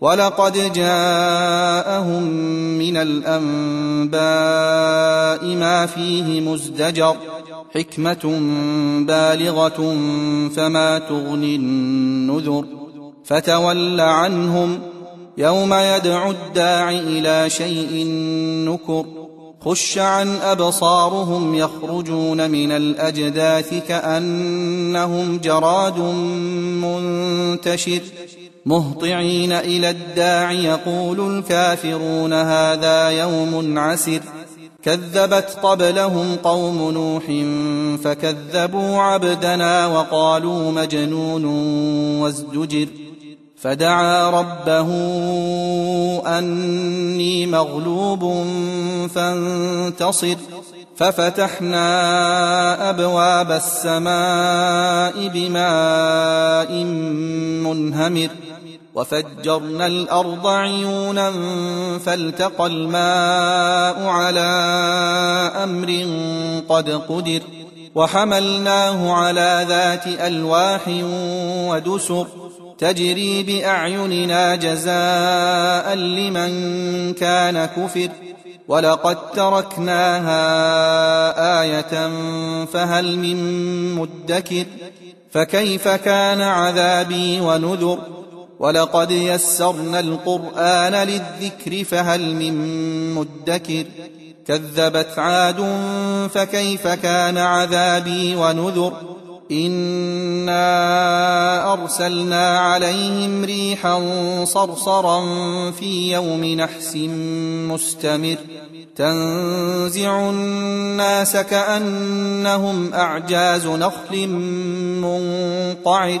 ولقد جاءهم من الأنباء ما فيه مزدجر حكمة بالغة فما تغني النذر فتول عنهم يوم يدعو الداع إلى شيء نكر خش عن أبصارهم يخرجون من الأجداث كأنهم جراد منتشر مهطعين إلى الداع يقول الكافرون هذا يوم عسر. كذبت قبلهم قوم نوح فكذبوا عبدنا وقالوا مجنون وازدجر. فدعا ربه أني مغلوب فانتصر. ففتحنا أبواب السماء بماء منهمر. وفجرنا الأرض عيونا فالتقى الماء على أمر قد قدر وحملناه على ذات ألواح ودسر تجري بأعيننا جزاء لمن كان كفر ولقد تركناها آية فهل من مدكر فكيف كان عذابي ونذر ولقد يسرنا القران للذكر فهل من مدكر كذبت عاد فكيف كان عذابي ونذر انا ارسلنا عليهم ريحا صرصرا في يوم نحس مستمر تنزع الناس كانهم اعجاز نخل منقعر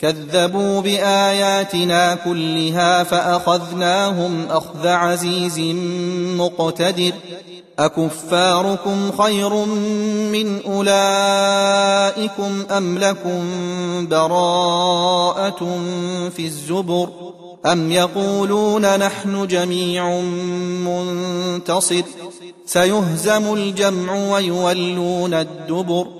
كذبوا بآياتنا كلها فأخذناهم أخذ عزيز مقتدر. أكفاركم خير من أولئكم أم لكم براءة في الزبر؟ أم يقولون نحن جميع منتصر؟ سيهزم الجمع ويولون الدبر.